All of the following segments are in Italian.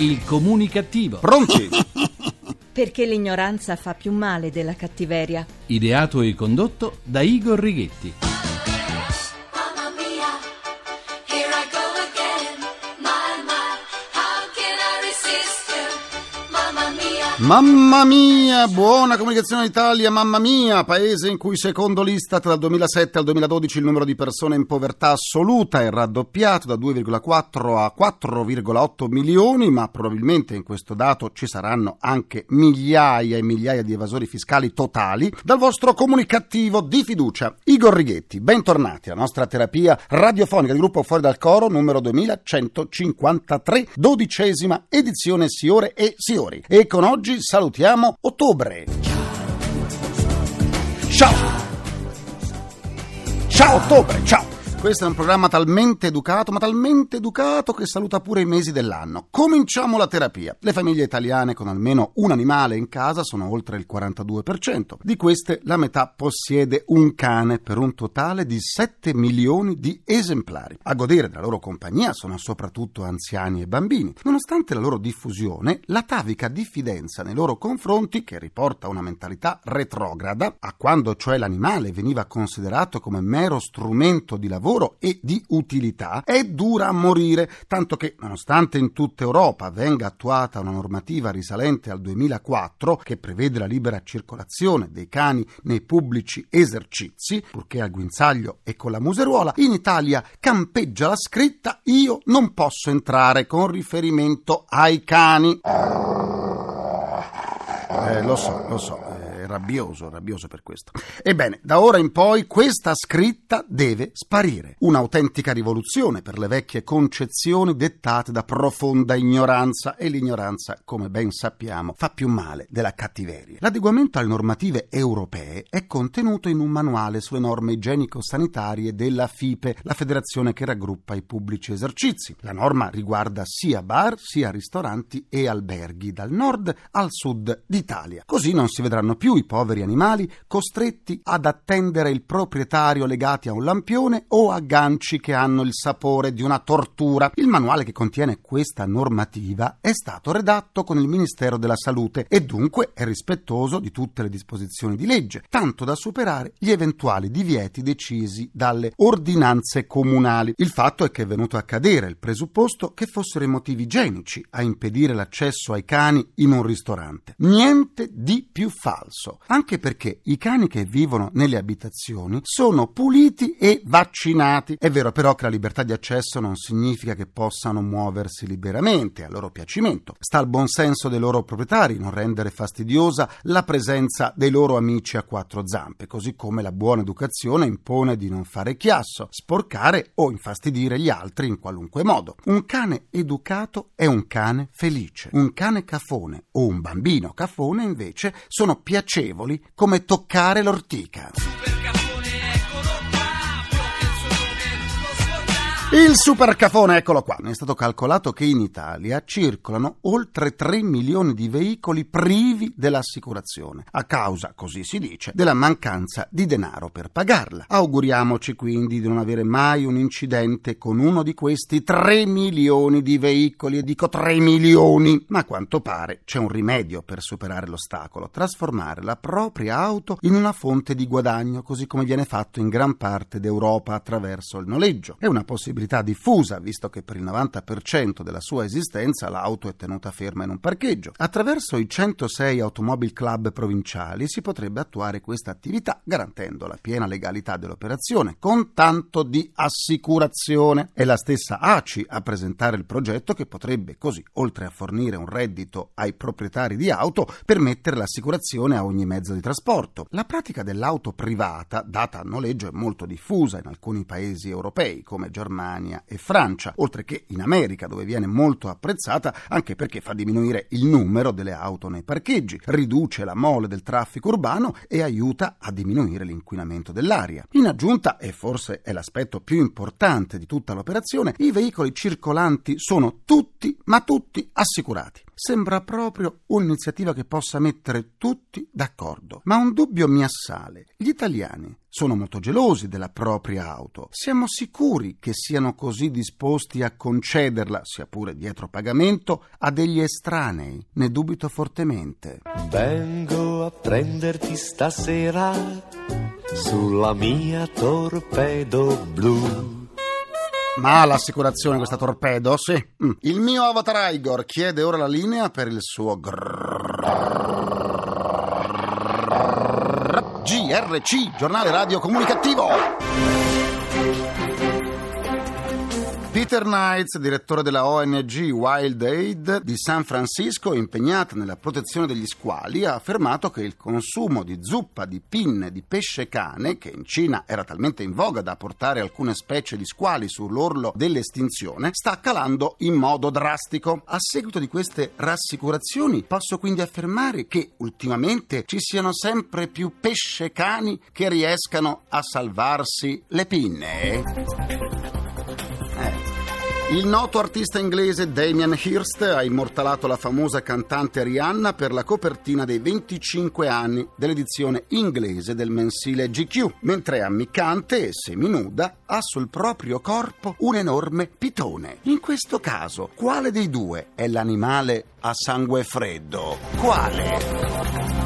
Il comunicativo. Pronti? Perché l'ignoranza fa più male della cattiveria. Ideato e condotto da Igor Righetti. Mamma mia. Buona comunicazione Italia, mamma mia, paese in cui secondo l'Istat dal 2007 al 2012 il numero di persone in povertà assoluta è raddoppiato da 2,4 a 4,8 milioni, ma probabilmente in questo dato ci saranno anche migliaia e migliaia di evasori fiscali totali. Dal vostro comunicativo di fiducia, Igor Righetti, bentornati alla nostra terapia radiofonica di gruppo Fuori dal Coro numero 2153, dodicesima edizione Siore e Siori. E con oggi salutiamo ottobre. Ciao! Ciao ottobre, ciao! Questo è un programma talmente educato, ma talmente educato che saluta pure i mesi dell'anno. Cominciamo la terapia. Le famiglie italiane con almeno un animale in casa sono oltre il 42%. Di queste la metà possiede un cane per un totale di 7 milioni di esemplari. A godere della loro compagnia sono soprattutto anziani e bambini. Nonostante la loro diffusione, l'atavica diffidenza nei loro confronti, che riporta una mentalità retrograda, a quando cioè l'animale veniva considerato come mero strumento di lavoro e di utilità, è dura a morire, tanto che, nonostante in tutta Europa venga attuata una normativa risalente al 2004 che prevede la libera circolazione dei cani nei pubblici esercizi, purché al guinzaglio e con la museruola, in Italia campeggia la scritta Io non posso entrare con riferimento ai cani. Eh, lo so, lo so, rabbioso, rabbioso per questo. Ebbene, da ora in poi questa scritta deve sparire. Un'autentica rivoluzione per le vecchie concezioni dettate da profonda ignoranza e l'ignoranza, come ben sappiamo, fa più male della cattiveria. L'adeguamento alle normative europee è contenuto in un manuale sulle norme igienico-sanitarie della FIPE, la federazione che raggruppa i pubblici esercizi. La norma riguarda sia bar sia ristoranti e alberghi, dal nord al sud d'Italia. Così non si vedranno più i poveri animali costretti ad attendere il proprietario legati a un lampione o a ganci che hanno il sapore di una tortura. Il manuale che contiene questa normativa è stato redatto con il Ministero della Salute e dunque è rispettoso di tutte le disposizioni di legge, tanto da superare gli eventuali divieti decisi dalle ordinanze comunali. Il fatto è che è venuto a cadere il presupposto che fossero i motivi igienici a impedire l'accesso ai cani in un ristorante. Niente di più falso, anche perché i cani che vivono nelle abitazioni sono puliti e vaccinati. È vero però che la libertà di accesso non significa che possano muoversi liberamente a loro piacimento. Sta al buon senso dei loro proprietari non rendere fastidiosa la presenza dei loro amici a quattro zampe, così come la buona educazione impone di non fare chiasso, sporcare o infastidire gli altri in qualunque modo. Un cane educato è un cane felice. Un cane cafone o un bambino cafone invece sono piacevoli come toccare l'ortica. Il supercafone, eccolo qua. È stato calcolato che in Italia circolano oltre 3 milioni di veicoli privi dell'assicurazione, a causa, così si dice, della mancanza di denaro per pagarla. Auguriamoci quindi di non avere mai un incidente con uno di questi 3 milioni di veicoli, e dico 3 milioni. Ma a quanto pare c'è un rimedio per superare l'ostacolo, trasformare la propria auto in una fonte di guadagno, così come viene fatto in gran parte d'Europa attraverso il noleggio. È una possibilità diffusa, visto che per il 90% della sua esistenza l'auto è tenuta ferma in un parcheggio. Attraverso i 106 Automobile Club provinciali si potrebbe attuare questa attività garantendo la piena legalità dell'operazione con tanto di assicurazione. È la stessa ACI a presentare il progetto che potrebbe così, oltre a fornire un reddito ai proprietari di auto, permettere l'assicurazione a ogni mezzo di trasporto. La pratica dell'auto privata, data a noleggio, è molto diffusa in alcuni paesi europei come Germania Germania e Francia, oltre che in America dove viene molto apprezzata anche perché fa diminuire il numero delle auto nei parcheggi, riduce la mole del traffico urbano e aiuta a diminuire l'inquinamento dell'aria. In aggiunta, e forse è l'aspetto più importante di tutta l'operazione, i veicoli circolanti sono tutti, ma tutti assicurati. Sembra proprio un'iniziativa che possa mettere tutti d'accordo. Ma un dubbio mi assale. Gli italiani sono molto gelosi della propria auto. Siamo sicuri che siano così disposti a concederla, sia pure dietro pagamento, a degli estranei? Ne dubito fortemente. Vengo a prenderti stasera sulla mia torpedo blu. Ma l'assicurazione questa torpedo? Sì. Mm. Il mio avatar Igor chiede ora la linea per il suo GRC, giornale radio comunicativo. Peter Knights, direttore della ONG Wild Aid di San Francisco, impegnata nella protezione degli squali, ha affermato che il consumo di zuppa di pinne di pesce cane, che in Cina era talmente in voga da portare alcune specie di squali sull'orlo dell'estinzione, sta calando in modo drastico. A seguito di queste rassicurazioni posso quindi affermare che ultimamente ci siano sempre più pesce cani che riescano a salvarsi le pinne. Il noto artista inglese Damien Hirst ha immortalato la famosa cantante Rihanna per la copertina dei 25 anni dell'edizione inglese del mensile GQ, mentre ammiccante e seminuda ha sul proprio corpo un enorme pitone. In questo caso, quale dei due è l'animale a sangue freddo? Quale?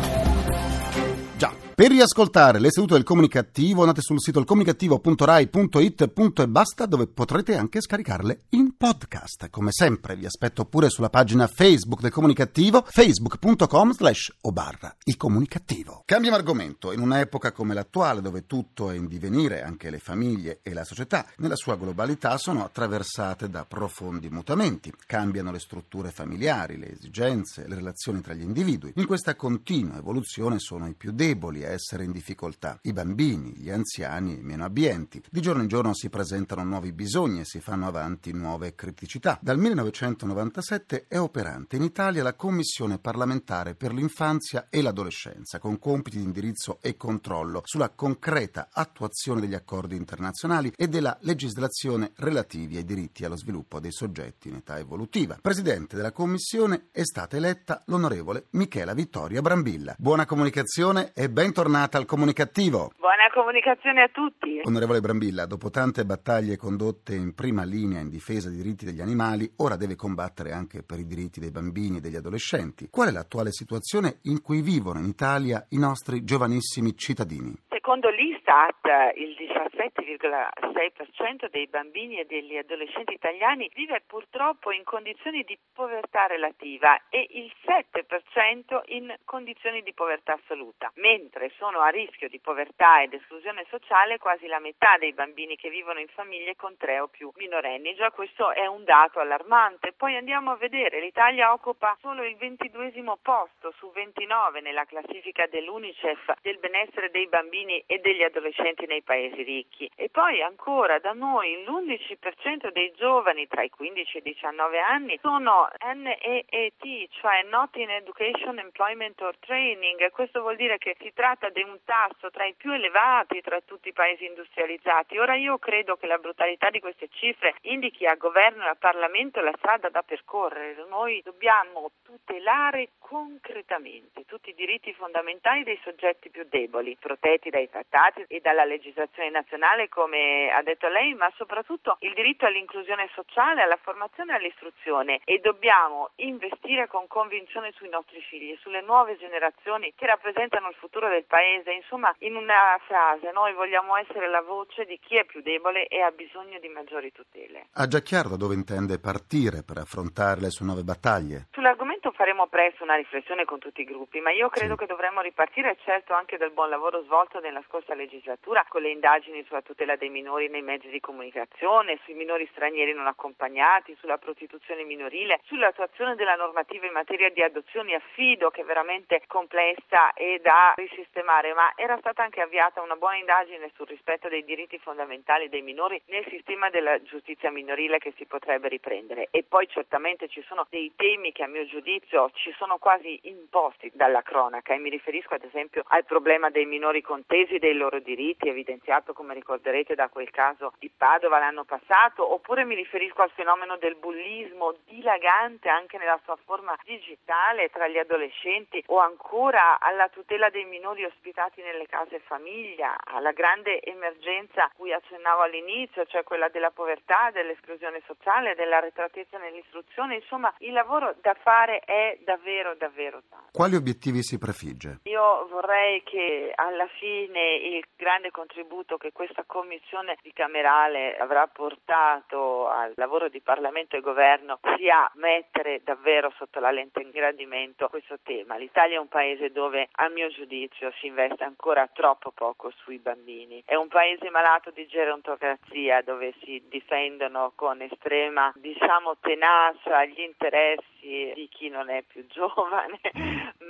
Per riascoltare le sedute del comunicativo andate sul sito ilcomunicativo.rai.it basta dove potrete anche scaricarle in podcast. Come sempre vi aspetto pure sulla pagina Facebook del comunicativo facebook.com slash o barra il comunicativo. Cambiamo argomento. In un'epoca come l'attuale dove tutto è in divenire, anche le famiglie e la società, nella sua globalità sono attraversate da profondi mutamenti. Cambiano le strutture familiari, le esigenze, le relazioni tra gli individui. In questa continua evoluzione sono i più deboli a essere in difficoltà, i bambini, gli anziani, i meno abbienti. Di giorno in giorno si presentano nuovi bisogni e si fanno avanti nuove criticità. Dal 1997 è operante in Italia la Commissione parlamentare per l'infanzia e l'adolescenza, con compiti di indirizzo e controllo sulla concreta attuazione degli accordi internazionali e della legislazione relativi ai diritti allo sviluppo dei soggetti in età evolutiva. Presidente della Commissione è stata eletta l'onorevole Michela Vittoria Brambilla. Buona comunicazione e bentornata al comunicativo. Buona comunicazione a tutti. Onorevole Brambilla, dopo tante battaglie condotte in prima linea in difesa dei diritti degli animali, ora deve combattere anche per i diritti dei bambini e degli adolescenti. Qual è l'attuale situazione in cui vivono in Italia i nostri giovanissimi cittadini? Secondo l'Istat, il 17,6% dei bambini e degli adolescenti italiani vive purtroppo in condizioni di povertà relativa e il 7% in condizioni di povertà assoluta, mentre sono a rischio di povertà ed esclusione sociale quasi la metà dei bambini che vivono in famiglie con tre o più minorenni. Già questo è un dato allarmante. Poi andiamo a vedere, l'Italia occupa solo il 22 posto su 29 nella classifica dell'UNICEF del benessere dei bambini e degli adolescenti nei paesi ricchi. E poi ancora da noi l'11% dei giovani tra i 15 e i 19 anni sono NEET, cioè Not in Education, Employment or Training. Questo vuol dire che si tratta di un tasso tra i più elevati tra tutti i paesi industrializzati. Ora io credo che la brutalità di queste cifre indichi al governo e al Parlamento la strada da percorrere. Noi dobbiamo tutelare concretamente tutti i diritti fondamentali dei soggetti più deboli, protetti dai trattati e dalla legislazione nazionale, come ha detto lei, ma soprattutto il diritto all'inclusione sociale, alla formazione e all'istruzione e dobbiamo investire con convinzione sui nostri figli, sulle nuove generazioni che rappresentano il futuro del paese. Insomma, in una frase, noi vogliamo essere la voce di chi è più debole e ha bisogno di maggiori tutele. Ha già chiaro da dove intende partire per affrontare le sue nuove battaglie? Sull'argomento faremo presto una riflessione con tutti i gruppi, ma io credo Sì. che dovremmo ripartire certo anche dal buon lavoro svolto nella scorsa legislatura con le indagini sulla tutela dei minori nei mezzi di comunicazione, sui minori stranieri non accompagnati, sulla prostituzione minorile, sull'attuazione della normativa in materia di adozioni e affido che è veramente complessa e da risistemare, ma era stata anche avviata una buona indagine sul rispetto dei diritti fondamentali dei minori nel sistema della giustizia minorile che si potrebbe riprendere e poi certamente ci sono dei temi che a mio giudizio giudizio ci sono quasi imposti dalla cronaca e mi riferisco ad esempio al problema dei minori contesi, dei loro diritti, evidenziato come ricorderete da quel caso di Padova l'anno passato, oppure mi riferisco al fenomeno del bullismo dilagante anche nella sua forma digitale tra gli adolescenti o ancora alla tutela dei minori ospitati nelle case famiglia, alla grande emergenza cui accennavo all'inizio, cioè quella della povertà, dell'esclusione sociale, dell'arretratezza nell'istruzione, insomma il lavoro da fare è davvero davvero tanto. Quali obiettivi si prefigge? Io vorrei che alla fine il grande contributo che questa commissione bicamerale avrà portato al lavoro di Parlamento e Governo sia mettere davvero sotto la lente ingrandimento questo tema. L'Italia è un paese dove a mio giudizio si investe ancora troppo poco sui bambini. È un paese malato di gerontocrazia dove si difendono con estrema diciamo tenacia gli interessi di chi non è più giovane,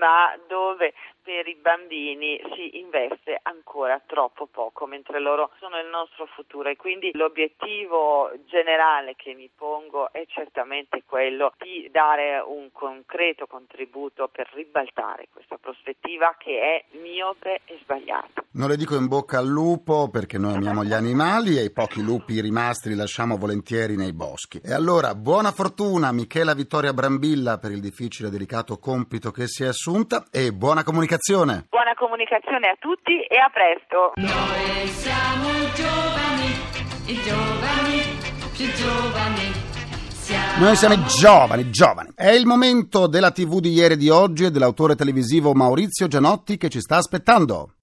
ma dove per i bambini si investe ancora troppo poco, mentre loro sono il nostro futuro e quindi l'obiettivo generale che mi pongo è certamente quello di dare un concreto contributo per ribaltare questa prospettiva che è miope e sbagliata. Non le dico in bocca al lupo perché noi amiamo gli animali e i pochi lupi rimasti li lasciamo volentieri nei boschi. E allora, buona fortuna Michela Vittoria Brambilla per il difficile e delicato compito che si è assunta e buona comunicazione. Buona comunicazione a tutti e a presto. Noi siamo giovani, i giovani, più giovani. Noi siamo i giovani, giovani. È il momento della TV di ieri e di oggi e dell'autore televisivo Maurizio Gianotti che ci sta aspettando.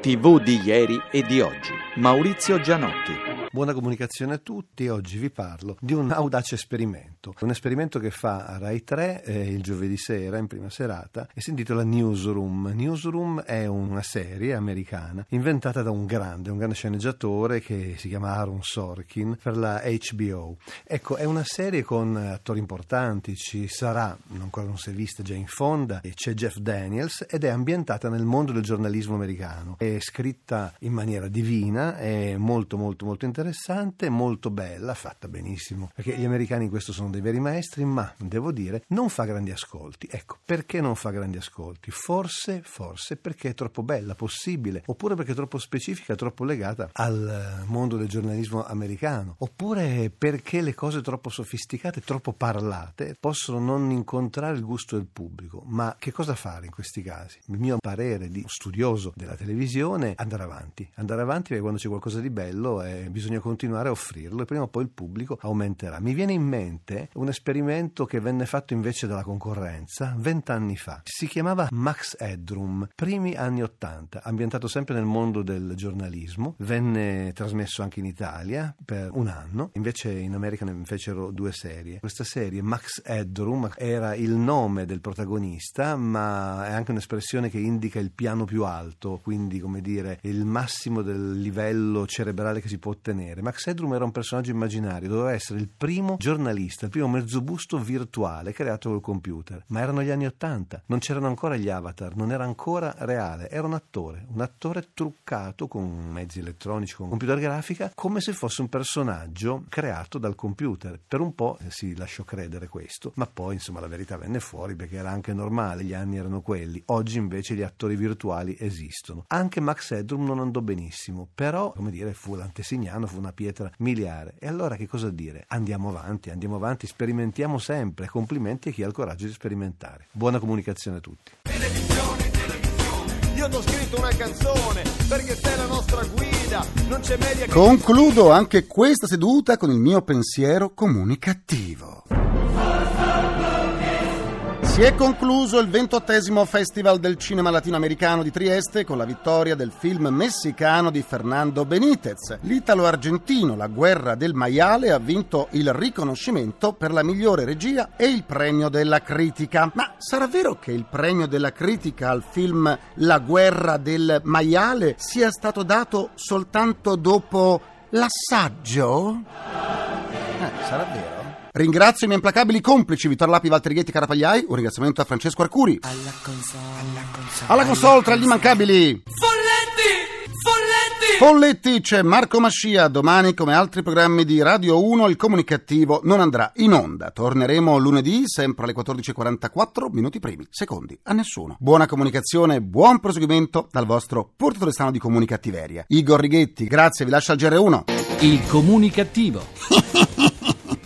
TV di ieri e di oggi. Maurizio Gianotti. Buona comunicazione a tutti, oggi vi parlo di un audace esperimento, un esperimento che fa Rai 3 eh, il giovedì sera in prima serata e si intitola Newsroom. Newsroom è una serie americana inventata da un grande, un grande sceneggiatore che si chiama Aaron Sorkin per la HBO. Ecco, è una serie con attori importanti, ci sarà, ancora non si è vista, Jane Fonda e c'è Jeff Daniels ed è ambientata nel mondo del giornalismo americano. È scritta in maniera divina, è molto molto molto interessante, molto bella, fatta benissimo, perché gli americani in questo sono dei veri maestri, ma devo dire non fa grandi ascolti. Ecco, perché non fa grandi ascolti? Forse, forse perché è troppo bella, possibile, oppure perché è troppo specifica, troppo legata al eh, mondo del giornalismo americano, oppure perché le cose troppo sofisticate, troppo parlate, possono non incontrare il gusto del pubblico. Ma che cosa fare in questi casi? Il mio parere di studioso della televisione, andare avanti, andare avanti perché quando c'è qualcosa di bello eh, bisogna continuare a offrirlo e prima o poi il pubblico aumenterà. Mi viene in mente un esperimento che venne fatto invece dalla concorrenza vent'anni fa. Si chiamava Max Headroom, primi anni Ottanta, ambientato sempre nel mondo del giornalismo, venne trasmesso anche in Italia per un anno, invece in America ne fecero due serie. Questa serie, Max Headroom, era il nome del protagonista, ma è anche un'espressione che indica il piano più alto, quindi come dire il massimo del livello cerebrale che si può ottenere. Max Headroom era un personaggio immaginario, doveva essere il primo giornalista, il primo mezzobusto virtuale creato col computer. Ma erano gli anni Ottanta, non c'erano ancora gli avatar, non era ancora reale, era un attore, un attore truccato con mezzi elettronici, con computer grafica, come se fosse un personaggio creato dal computer. Per un po' si lasciò credere questo, ma poi insomma la verità venne fuori perché era anche normale, gli anni erano quelli. Oggi invece gli attori virtuali esistono. Anche Max Headroom non andò benissimo, però, come dire, fu l'antesignano, fu una pietra miliare. E allora che cosa dire? Andiamo avanti, andiamo avanti, sperimentiamo sempre. Complimenti a chi ha il coraggio di sperimentare. Buona comunicazione a tutti. Io ti ho scritto una canzone perché sei la nostra guida. Non c'è meglio che. Concludo anche questa seduta con il mio pensiero comunicativo. Si è concluso il ventottesimo Festival del Cinema Latinoamericano di Trieste con la vittoria del film messicano di Fernando Benitez. L'italo-argentino La guerra del maiale ha vinto il riconoscimento per la migliore regia e il premio della critica. Ma sarà vero che il premio della critica al film La guerra del maiale sia stato dato soltanto dopo l'assaggio? Eh, sarà vero? Ringrazio i miei implacabili complici Vittorio Lapi, Valtteri Ghetti, Carapagliai. Un ringraziamento a Francesco Arcuri. Alla console, alla console. Alla console tra gli immancabili. Folletti! Folletti! Folletti, c'è Marco Mascia. Domani, come altri programmi di Radio 1, il comunicativo non andrà in onda. Torneremo lunedì, sempre alle 14.44, minuti primi, secondi, a nessuno. Buona comunicazione, buon proseguimento dal vostro portatore strano di comunicattiveria. Igor Righetti, grazie, vi lascio al GR1. Il comunicativo.